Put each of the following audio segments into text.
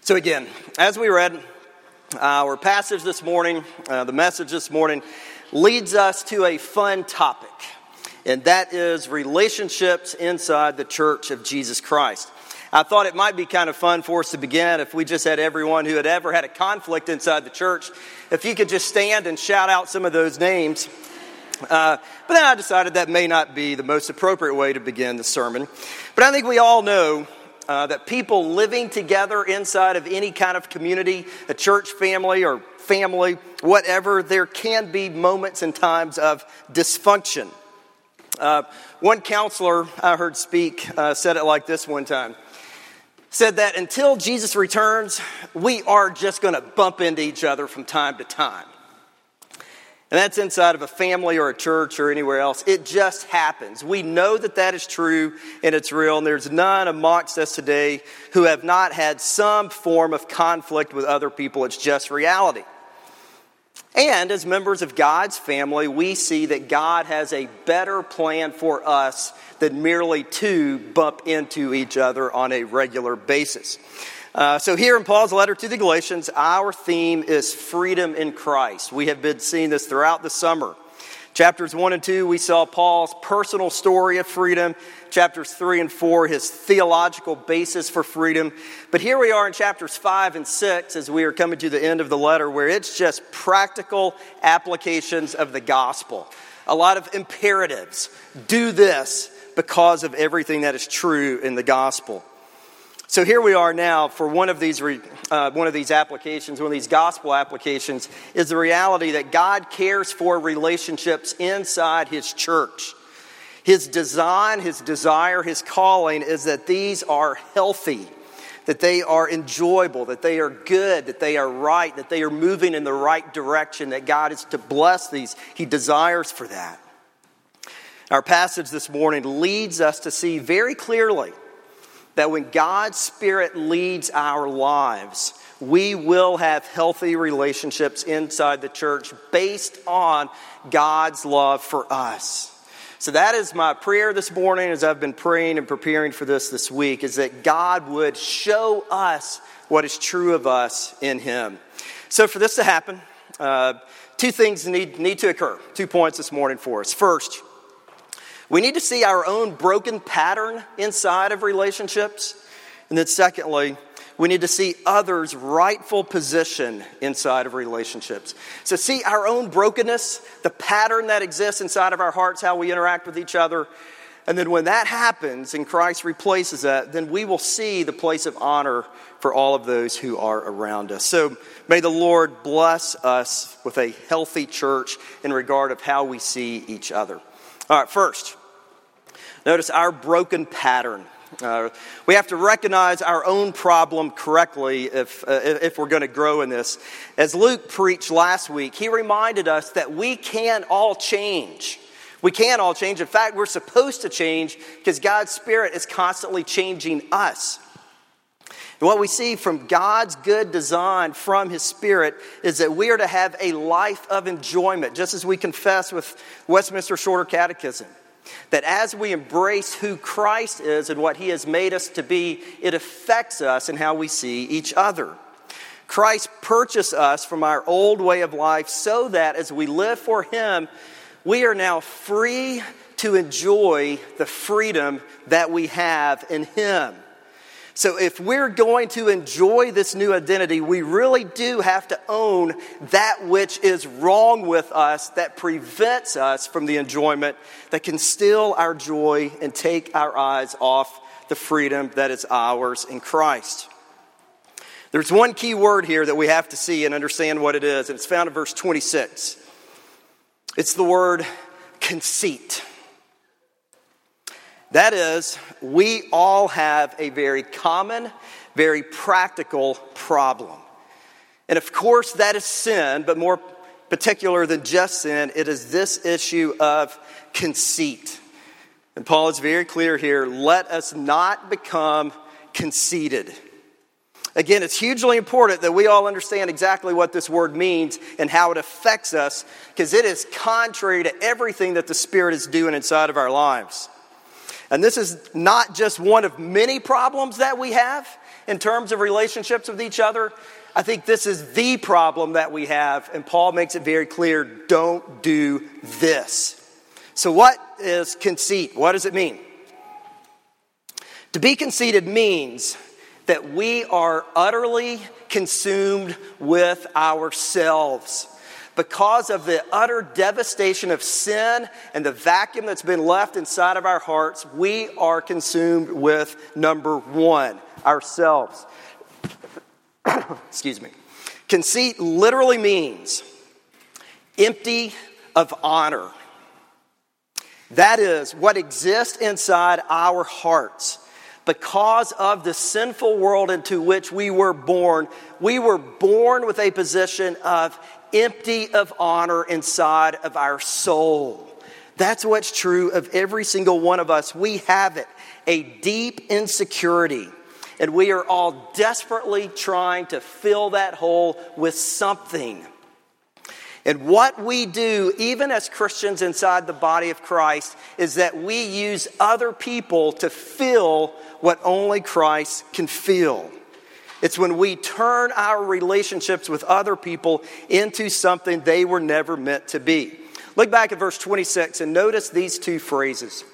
So, again, as we read, our passage this morning, uh, the message this morning, leads us to a fun topic, and that is relationships inside the church of Jesus Christ. I thought it might be kind of fun for us to begin if we just had everyone who had ever had a conflict inside the church, if you could just stand and shout out some of those names. Uh, but then I decided that may not be the most appropriate way to begin the sermon. But I think we all know uh, that people living together inside of any kind of community, a church family or family, whatever, there can be moments and times of dysfunction. Uh, one counselor I heard speak uh, said it like this one time said that until Jesus returns, we are just going to bump into each other from time to time. And that's inside of a family or a church or anywhere else. It just happens. We know that that is true and it's real. And there's none amongst us today who have not had some form of conflict with other people. It's just reality. And as members of God's family, we see that God has a better plan for us than merely to bump into each other on a regular basis. Uh, so, here in Paul's letter to the Galatians, our theme is freedom in Christ. We have been seeing this throughout the summer. Chapters 1 and 2, we saw Paul's personal story of freedom. Chapters 3 and 4, his theological basis for freedom. But here we are in chapters 5 and 6 as we are coming to the end of the letter, where it's just practical applications of the gospel. A lot of imperatives. Do this because of everything that is true in the gospel. So here we are now for one of these uh, one of these applications, one of these gospel applications, is the reality that God cares for relationships inside His church. His design, His desire, His calling is that these are healthy, that they are enjoyable, that they are good, that they are right, that they are moving in the right direction. That God is to bless these. He desires for that. Our passage this morning leads us to see very clearly that when God's Spirit leads our lives, we will have healthy relationships inside the church based on God's love for us. So that is my prayer this morning as I've been praying and preparing for this this week is that God would show us what is true of us in Him. So for this to happen, uh, two things need, need to occur. Two points this morning for us. First, we need to see our own broken pattern inside of relationships. And then, secondly, we need to see others' rightful position inside of relationships. So, see our own brokenness, the pattern that exists inside of our hearts, how we interact with each other. And then, when that happens and Christ replaces that, then we will see the place of honor for all of those who are around us. So, may the Lord bless us with a healthy church in regard of how we see each other. All right, first, notice our broken pattern. Uh, we have to recognize our own problem correctly if, uh, if we're going to grow in this. As Luke preached last week, he reminded us that we can all change. We can all change. In fact, we're supposed to change because God's Spirit is constantly changing us. And what we see from God's good design from His Spirit is that we are to have a life of enjoyment, just as we confess with Westminster Shorter Catechism. That as we embrace who Christ is and what He has made us to be, it affects us in how we see each other. Christ purchased us from our old way of life so that as we live for Him, we are now free to enjoy the freedom that we have in Him. So, if we're going to enjoy this new identity, we really do have to own that which is wrong with us that prevents us from the enjoyment that can steal our joy and take our eyes off the freedom that is ours in Christ. There's one key word here that we have to see and understand what it is, and it's found in verse 26. It's the word conceit. That is, we all have a very common, very practical problem. And of course, that is sin, but more particular than just sin, it is this issue of conceit. And Paul is very clear here let us not become conceited. Again, it's hugely important that we all understand exactly what this word means and how it affects us, because it is contrary to everything that the Spirit is doing inside of our lives. And this is not just one of many problems that we have. in terms of relationships with each other, I think this is the problem that we have, and Paul makes it very clear don't do this. So, what is conceit? What does it mean? To be conceited means that we are utterly consumed with ourselves. Because of the utter devastation of sin and the vacuum that's been left inside of our hearts, we are consumed with number one, ourselves. Excuse me. Conceit literally means empty of honor. That is what exists inside our hearts. Because of the sinful world into which we were born, we were born with a position of empty of honor inside of our soul. That's what's true of every single one of us. We have it a deep insecurity and we are all desperately trying to fill that hole with something. And what we do, even as Christians inside the body of Christ, is that we use other people to fill what only Christ can feel. It's when we turn our relationships with other people into something they were never meant to be. Look back at verse 26 and notice these two phrases.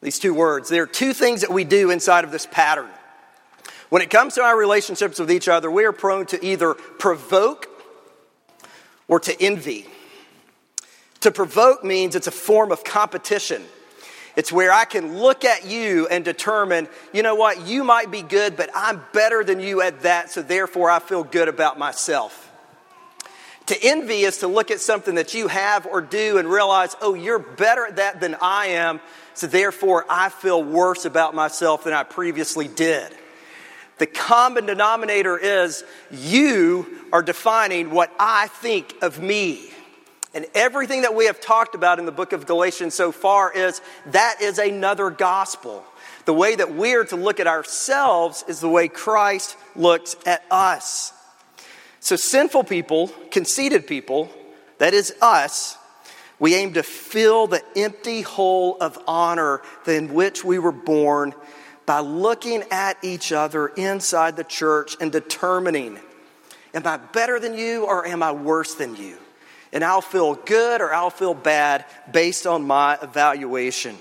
These two words. There are two things that we do inside of this pattern. When it comes to our relationships with each other, we are prone to either provoke or to envy. To provoke means it's a form of competition. It's where I can look at you and determine, you know what, you might be good, but I'm better than you at that, so therefore I feel good about myself. To envy is to look at something that you have or do and realize, oh, you're better at that than I am, so therefore, I feel worse about myself than I previously did. The common denominator is you are defining what I think of me. And everything that we have talked about in the book of Galatians so far is that is another gospel. The way that we are to look at ourselves is the way Christ looks at us. So, sinful people, conceited people, that is us, we aim to fill the empty hole of honor in which we were born by looking at each other inside the church and determining am I better than you or am I worse than you? And I'll feel good or I'll feel bad based on my evaluation.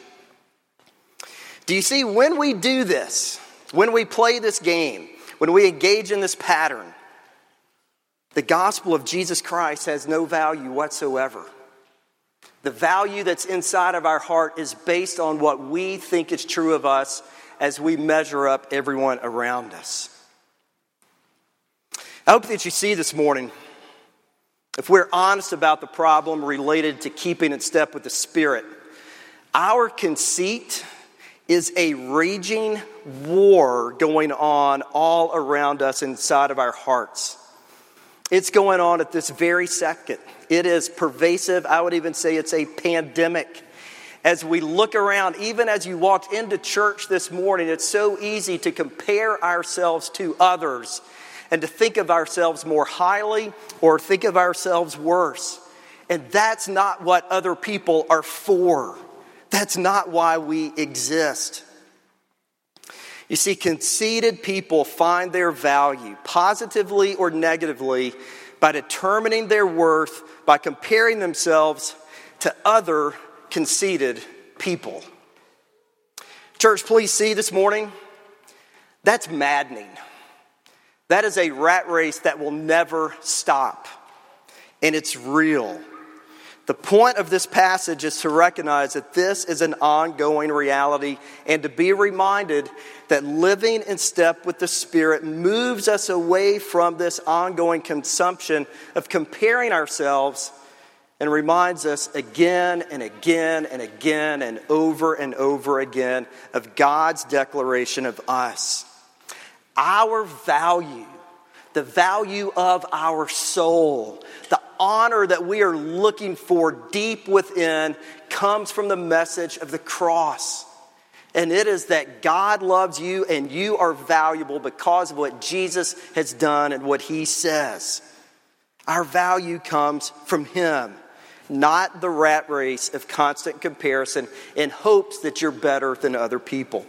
Do you see, when we do this, when we play this game, when we engage in this pattern, the gospel of Jesus Christ has no value whatsoever. The value that's inside of our heart is based on what we think is true of us as we measure up everyone around us. I hope that you see this morning, if we're honest about the problem related to keeping in step with the Spirit, our conceit is a raging war going on all around us inside of our hearts. It's going on at this very second. It is pervasive. I would even say it's a pandemic. As we look around, even as you walked into church this morning, it's so easy to compare ourselves to others and to think of ourselves more highly or think of ourselves worse. And that's not what other people are for. That's not why we exist. You see, conceited people find their value, positively or negatively, by determining their worth by comparing themselves to other conceited people. Church, please see this morning, that's maddening. That is a rat race that will never stop, and it's real. The point of this passage is to recognize that this is an ongoing reality and to be reminded that living in step with the Spirit moves us away from this ongoing consumption of comparing ourselves and reminds us again and again and again and over and over again of God's declaration of us. Our value, the value of our soul, the honor that we are looking for deep within comes from the message of the cross. And it is that God loves you and you are valuable because of what Jesus has done and what he says. Our value comes from him, not the rat race of constant comparison in hopes that you're better than other people.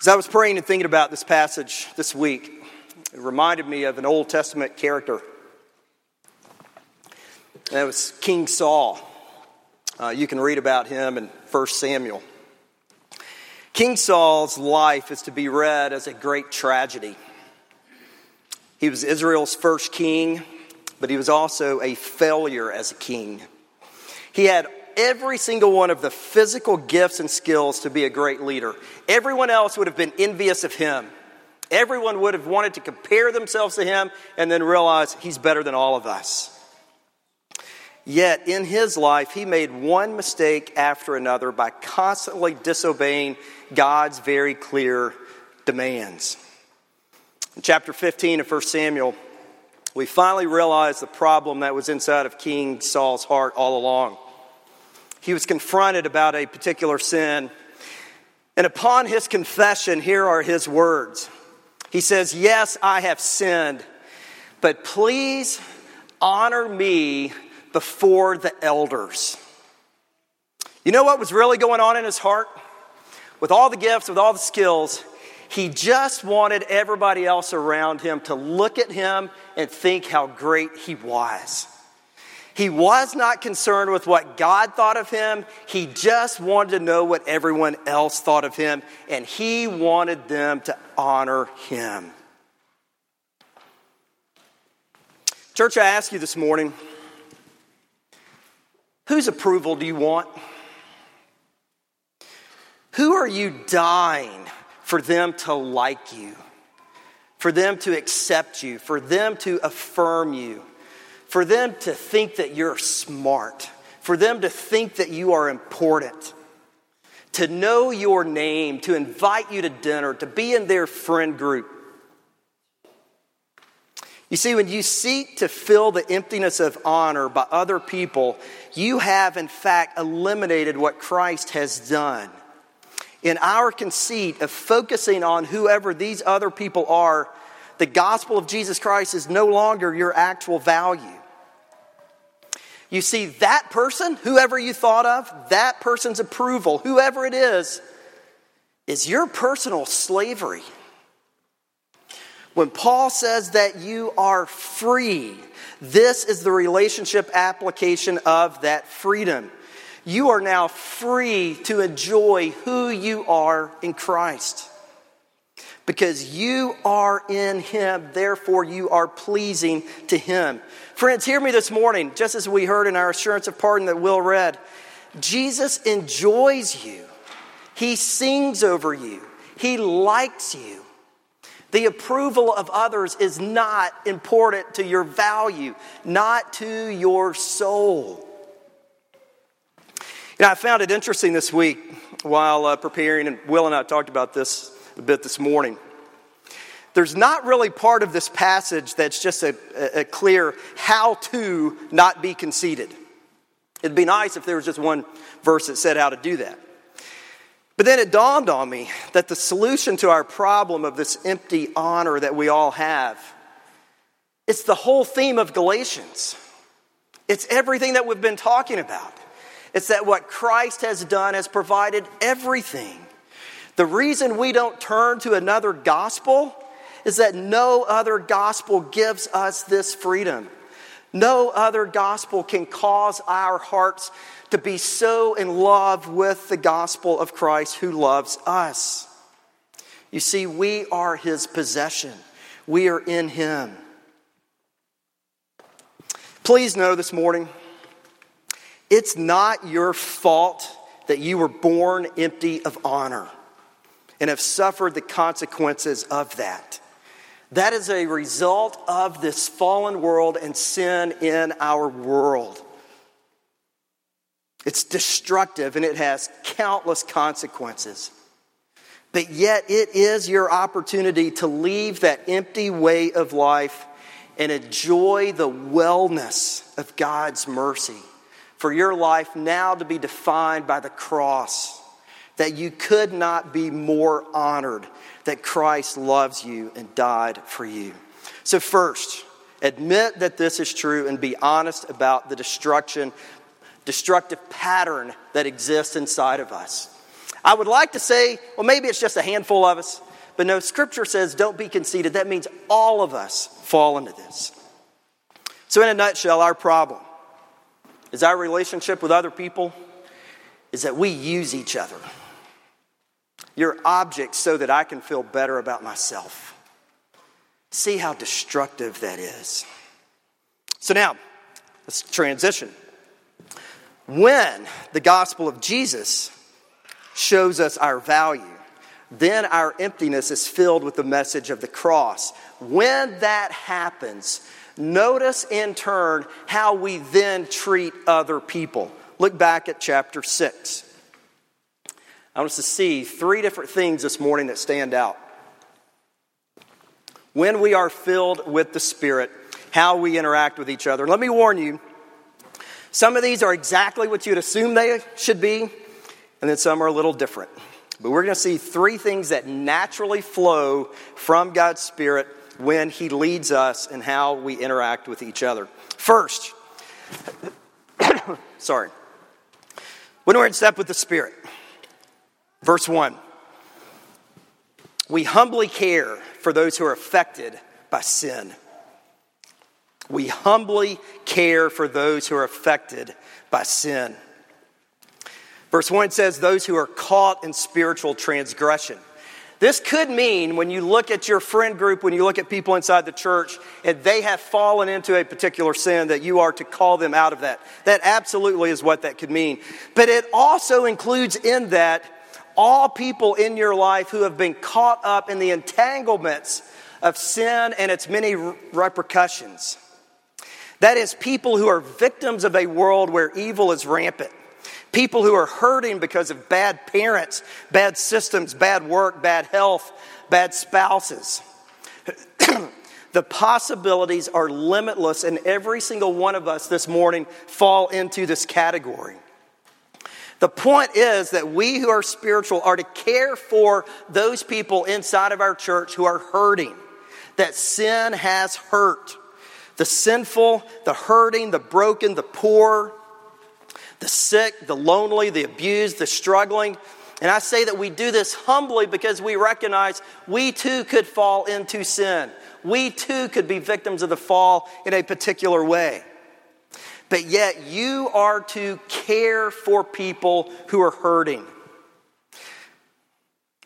As I was praying and thinking about this passage this week, it reminded me of an Old Testament character. That was King Saul. Uh, you can read about him in 1 Samuel. King Saul's life is to be read as a great tragedy. He was Israel's first king, but he was also a failure as a king. He had every single one of the physical gifts and skills to be a great leader. Everyone else would have been envious of him. Everyone would have wanted to compare themselves to him and then realize he's better than all of us. Yet in his life, he made one mistake after another by constantly disobeying God's very clear demands. In chapter 15 of 1 Samuel, we finally realize the problem that was inside of King Saul's heart all along. He was confronted about a particular sin, and upon his confession, here are his words. He says, Yes, I have sinned, but please honor me before the elders. You know what was really going on in his heart? With all the gifts, with all the skills, he just wanted everybody else around him to look at him and think how great he was. He was not concerned with what God thought of him. He just wanted to know what everyone else thought of him, and he wanted them to honor him. Church, I ask you this morning Whose approval do you want? Who are you dying for them to like you, for them to accept you, for them to affirm you, for them to think that you're smart, for them to think that you are important, to know your name, to invite you to dinner, to be in their friend group? You see, when you seek to fill the emptiness of honor by other people, you have in fact eliminated what Christ has done. In our conceit of focusing on whoever these other people are, the gospel of Jesus Christ is no longer your actual value. You see, that person, whoever you thought of, that person's approval, whoever it is, is your personal slavery. When Paul says that you are free, this is the relationship application of that freedom. You are now free to enjoy who you are in Christ. Because you are in Him, therefore you are pleasing to Him. Friends, hear me this morning, just as we heard in our assurance of pardon that Will read. Jesus enjoys you, He sings over you, He likes you. The approval of others is not important to your value, not to your soul. You know, I found it interesting this week while uh, preparing, and Will and I talked about this a bit this morning. There's not really part of this passage that's just a, a clear how to not be conceited. It'd be nice if there was just one verse that said how to do that. But then it dawned on me that the solution to our problem of this empty honor that we all have, it's the whole theme of Galatians. It's everything that we've been talking about. It's that what Christ has done has provided everything. The reason we don't turn to another gospel is that no other gospel gives us this freedom. No other gospel can cause our hearts to be so in love with the gospel of Christ who loves us. You see, we are his possession, we are in him. Please know this morning, it's not your fault that you were born empty of honor and have suffered the consequences of that. That is a result of this fallen world and sin in our world. It's destructive and it has countless consequences. But yet, it is your opportunity to leave that empty way of life and enjoy the wellness of God's mercy. For your life now to be defined by the cross, that you could not be more honored that Christ loves you and died for you. So, first, admit that this is true and be honest about the destruction destructive pattern that exists inside of us. I would like to say, well, maybe it's just a handful of us, but no, Scripture says don't be conceited. That means all of us fall into this. So, in a nutshell, our problem is our relationship with other people is that we use each other. You're objects so that I can feel better about myself. See how destructive that is. So now, let's transition. When the gospel of Jesus shows us our value, then our emptiness is filled with the message of the cross. When that happens, notice in turn how we then treat other people. Look back at chapter 6. I want us to see three different things this morning that stand out. When we are filled with the Spirit, how we interact with each other. Let me warn you, some of these are exactly what you'd assume they should be, and then some are a little different. But we're going to see three things that naturally flow from God's Spirit when He leads us and how we interact with each other. First, sorry, when we're in step with the Spirit, verse 1, we humbly care for those who are affected by sin. We humbly care for those who are affected by sin. Verse 1 says, Those who are caught in spiritual transgression. This could mean when you look at your friend group, when you look at people inside the church, and they have fallen into a particular sin, that you are to call them out of that. That absolutely is what that could mean. But it also includes in that all people in your life who have been caught up in the entanglements of sin and its many repercussions. That is, people who are victims of a world where evil is rampant. People who are hurting because of bad parents, bad systems, bad work, bad health, bad spouses. the possibilities are limitless, and every single one of us this morning fall into this category. The point is that we who are spiritual are to care for those people inside of our church who are hurting, that sin has hurt the sinful, the hurting, the broken, the poor, the sick, the lonely, the abused, the struggling. And I say that we do this humbly because we recognize we too could fall into sin. We too could be victims of the fall in a particular way. But yet, you are to care for people who are hurting.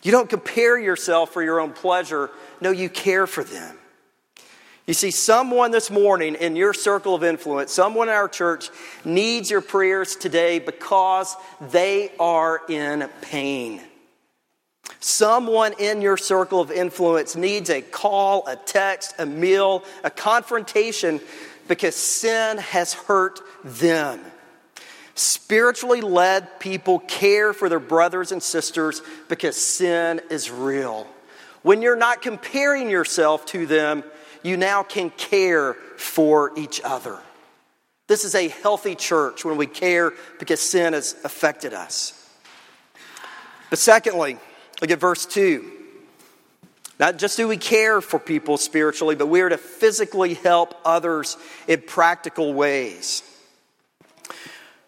You don't compare yourself for your own pleasure. No, you care for them. You see, someone this morning in your circle of influence, someone in our church needs your prayers today because they are in pain. Someone in your circle of influence needs a call, a text, a meal, a confrontation because sin has hurt them. Spiritually led people care for their brothers and sisters because sin is real. When you're not comparing yourself to them, you now can care for each other. This is a healthy church when we care because sin has affected us. But secondly, look at verse 2. Not just do we care for people spiritually, but we are to physically help others in practical ways.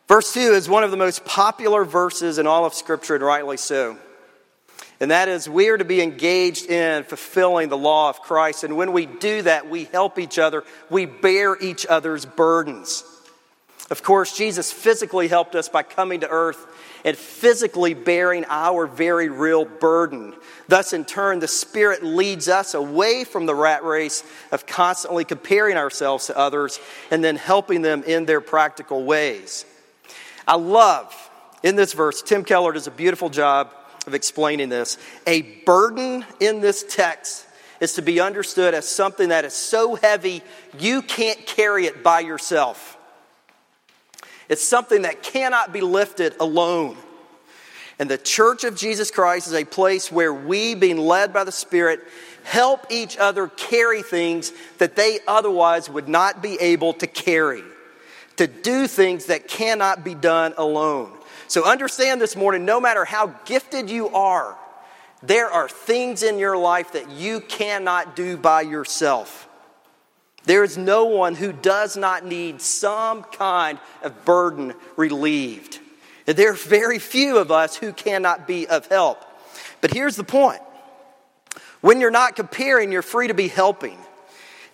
Verse 2 is one of the most popular verses in all of Scripture, and rightly so. And that is, we are to be engaged in fulfilling the law of Christ. And when we do that, we help each other, we bear each other's burdens. Of course, Jesus physically helped us by coming to earth and physically bearing our very real burden. Thus, in turn, the Spirit leads us away from the rat race of constantly comparing ourselves to others and then helping them in their practical ways. I love in this verse, Tim Keller does a beautiful job of explaining this. A burden in this text is to be understood as something that is so heavy you can't carry it by yourself. It's something that cannot be lifted alone. And the church of Jesus Christ is a place where we, being led by the Spirit, help each other carry things that they otherwise would not be able to carry, to do things that cannot be done alone. So understand this morning no matter how gifted you are, there are things in your life that you cannot do by yourself. There is no one who does not need some kind of burden relieved. There are very few of us who cannot be of help. But here's the point when you're not comparing, you're free to be helping.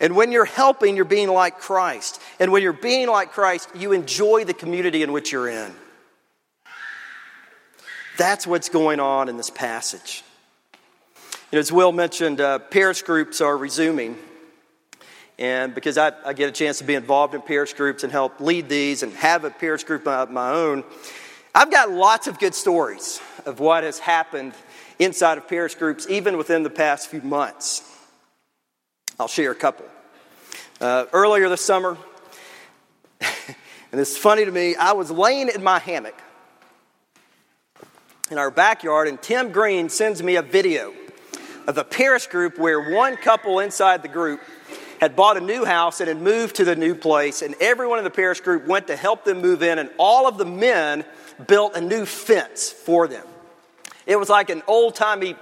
And when you're helping, you're being like Christ. And when you're being like Christ, you enjoy the community in which you're in. That's what's going on in this passage. As Will mentioned, uh, parish groups are resuming. And because I, I, get a chance to be involved in parish groups and help lead these and have a parish group of my own, I've got lots of good stories of what has happened inside of parish groups, even within the past few months. I'll share a couple. Uh, earlier this summer, and it's funny to me, I was laying in my hammock in our backyard, and Tim Green sends me a video of a parish group where one couple inside the group had bought a new house and had moved to the new place, and everyone in the parish group went to help them move in, and all of the men built a new fence for them. It was like an old timey,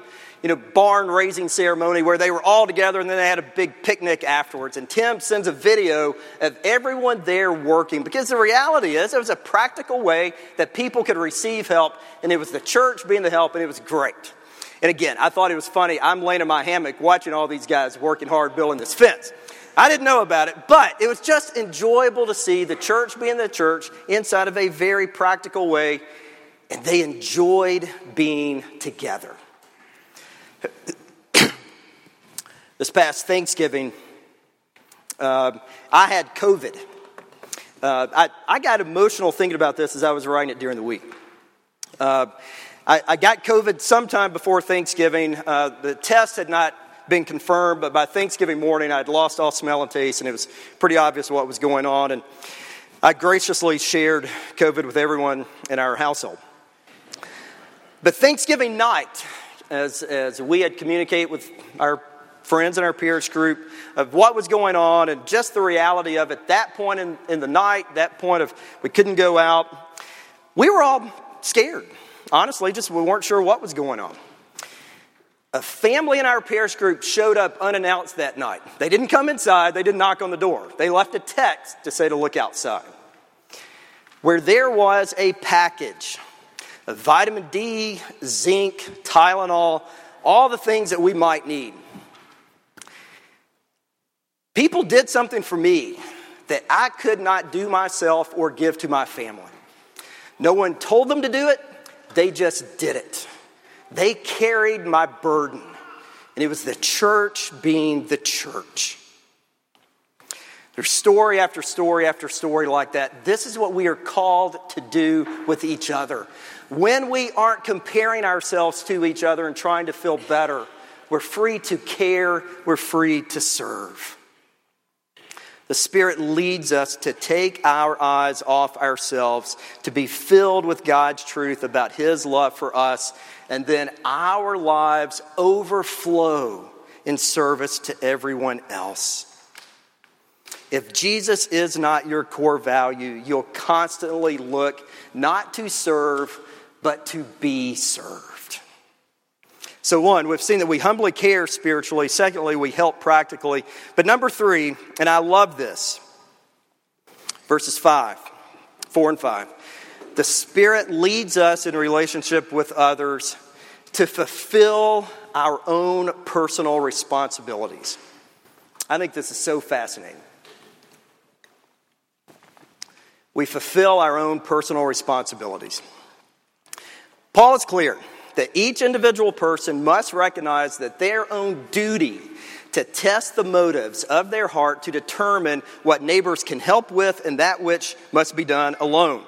you know, barn raising ceremony where they were all together and then they had a big picnic afterwards. And Tim sends a video of everyone there working because the reality is it was a practical way that people could receive help, and it was the church being the help, and it was great. And again, I thought it was funny. I'm laying in my hammock watching all these guys working hard building this fence. I didn't know about it, but it was just enjoyable to see the church being the church inside of a very practical way, and they enjoyed being together. this past Thanksgiving, uh, I had COVID. Uh, I, I got emotional thinking about this as I was writing it during the week. Uh, I, I, got COVID sometime before Thanksgiving. Uh, the test had not been confirmed, but by Thanksgiving morning, I'd lost all smell and taste, and it was pretty obvious what was going on. And I graciously shared COVID with everyone in our household. But Thanksgiving night, as, as we had communicated with our friends in our parish group of what was going on and just the reality of it, that point in, in the night, that point of we couldn't go out, we were all scared. Honestly, just we weren't sure what was going on. A family in our parish group showed up unannounced that night. They didn't come inside, they didn't knock on the door. They left a text to say to look outside. Where there was a package of vitamin D, zinc, Tylenol, all the things that we might need. People did something for me that I could not do myself or give to my family. No one told them to do it, they just did it. They carried my burden, and it was the church being the church. There's story after story after story like that. This is what we are called to do with each other. When we aren't comparing ourselves to each other and trying to feel better, we're free to care, we're free to serve. The Spirit leads us to take our eyes off ourselves, to be filled with God's truth about His love for us, and then our lives overflow in service to everyone else. If Jesus is not your core value, you'll constantly look not to serve, but to be served. So, one, we've seen that we humbly care spiritually. Secondly, we help practically. But number three, and I love this, verses 5, 4 and 5. The Spirit leads us in relationship with others to fulfill our own personal responsibilities. I think this is so fascinating. We fulfill our own personal responsibilities. Paul is clear that each individual person must recognize that their own duty to test the motives of their heart to determine what neighbors can help with and that which must be done alone.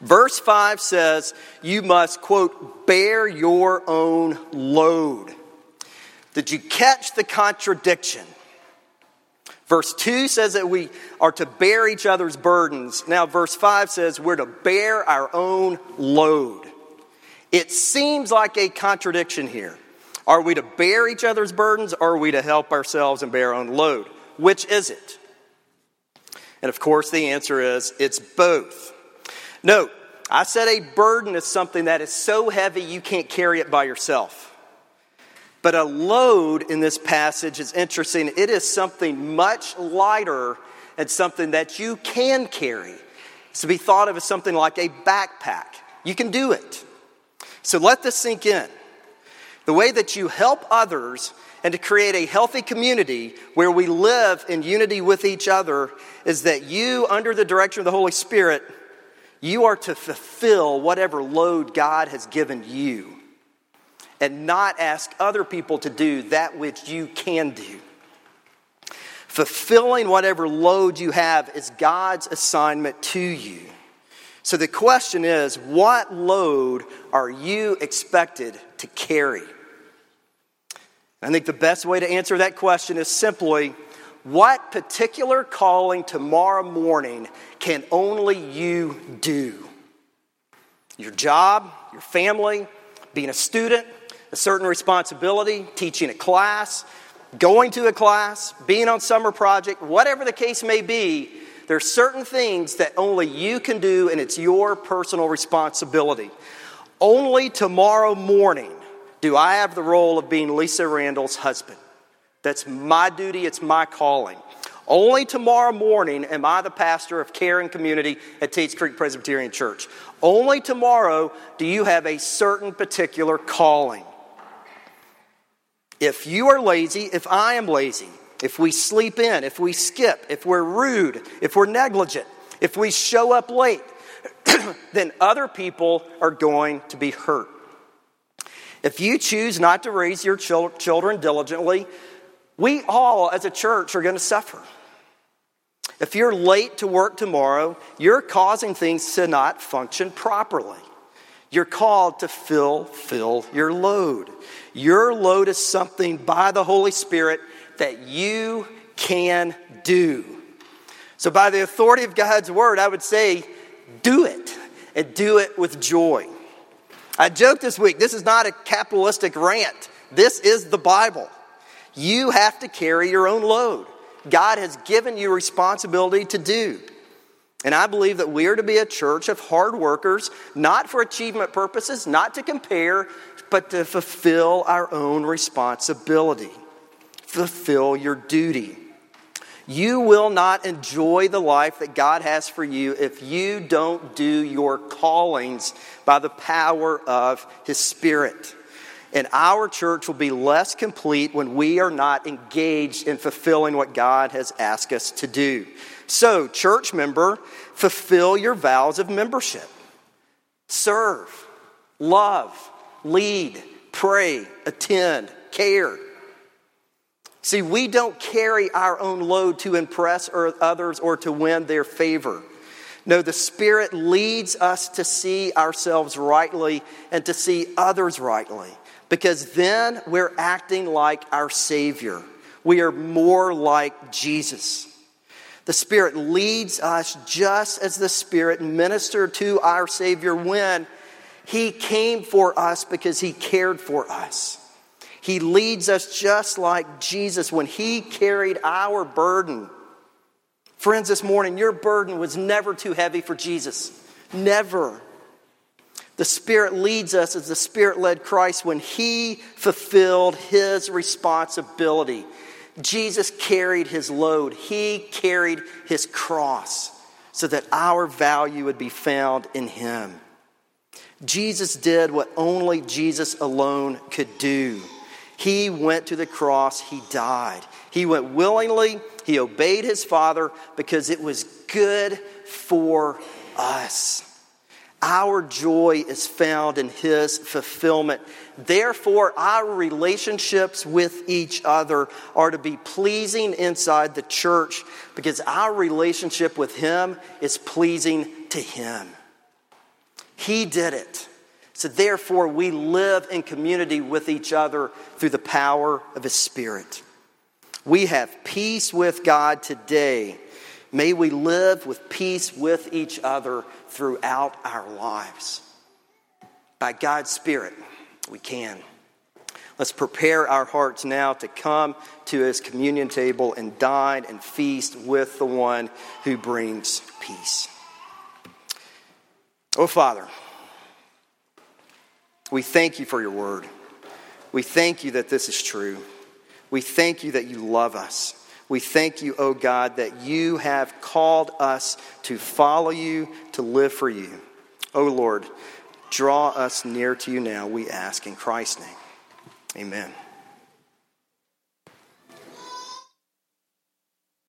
Verse 5 says, You must, quote, bear your own load. Did you catch the contradiction? Verse 2 says that we are to bear each other's burdens. Now, verse 5 says we're to bear our own load. It seems like a contradiction here. Are we to bear each other's burdens or are we to help ourselves and bear our own load? Which is it? And of course, the answer is it's both. Note, I said a burden is something that is so heavy you can't carry it by yourself. But a load in this passage is interesting. It is something much lighter and something that you can carry. It's to be thought of as something like a backpack. You can do it. So let this sink in. The way that you help others and to create a healthy community where we live in unity with each other is that you, under the direction of the Holy Spirit, you are to fulfill whatever load God has given you and not ask other people to do that which you can do. Fulfilling whatever load you have is God's assignment to you. So the question is what load are you expected to carry? I think the best way to answer that question is simply what particular calling tomorrow morning can only you do? Your job, your family, being a student, a certain responsibility, teaching a class, going to a class, being on summer project, whatever the case may be, there are certain things that only you can do and it's your personal responsibility. Only tomorrow morning do I have the role of being Lisa Randall's husband. That's my duty, it's my calling. Only tomorrow morning am I the pastor of care and community at Tates Creek Presbyterian Church. Only tomorrow do you have a certain particular calling. If you are lazy, if I am lazy, if we sleep in, if we skip, if we're rude, if we're negligent, if we show up late, then other people are going to be hurt. If you choose not to raise your children diligently, we all as a church are going to suffer. If you're late to work tomorrow, you're causing things to not function properly. You're called to fill, fill your load. Your load is something by the Holy Spirit that you can do. So, by the authority of God's word, I would say, do it and do it with joy. I joked this week, this is not a capitalistic rant. This is the Bible. You have to carry your own load. God has given you responsibility to do. And I believe that we are to be a church of hard workers, not for achievement purposes, not to compare, but to fulfill our own responsibility. Fulfill your duty. You will not enjoy the life that God has for you if you don't do your callings by the power of His Spirit. And our church will be less complete when we are not engaged in fulfilling what God has asked us to do. So, church member, fulfill your vows of membership. Serve, love, lead, pray, attend, care. See, we don't carry our own load to impress others or to win their favor. No, the Spirit leads us to see ourselves rightly and to see others rightly because then we're acting like our Savior. We are more like Jesus. The Spirit leads us just as the Spirit ministered to our Savior when He came for us because He cared for us. He leads us just like Jesus when He carried our burden. Friends, this morning, your burden was never too heavy for Jesus. Never. The Spirit leads us as the Spirit led Christ when He fulfilled His responsibility. Jesus carried His load, He carried His cross so that our value would be found in Him. Jesus did what only Jesus alone could do. He went to the cross, he died. He went willingly, he obeyed his Father because it was good for us. Our joy is found in his fulfillment. Therefore, our relationships with each other are to be pleasing inside the church because our relationship with him is pleasing to him. He did it. So, therefore, we live in community with each other through the power of His Spirit. We have peace with God today. May we live with peace with each other throughout our lives. By God's Spirit, we can. Let's prepare our hearts now to come to His communion table and dine and feast with the one who brings peace. Oh, Father. We thank you for your word. We thank you that this is true. We thank you that you love us. We thank you, O oh God, that you have called us to follow you, to live for you. O oh Lord, Draw us near to you now, we ask in Christ's name. Amen.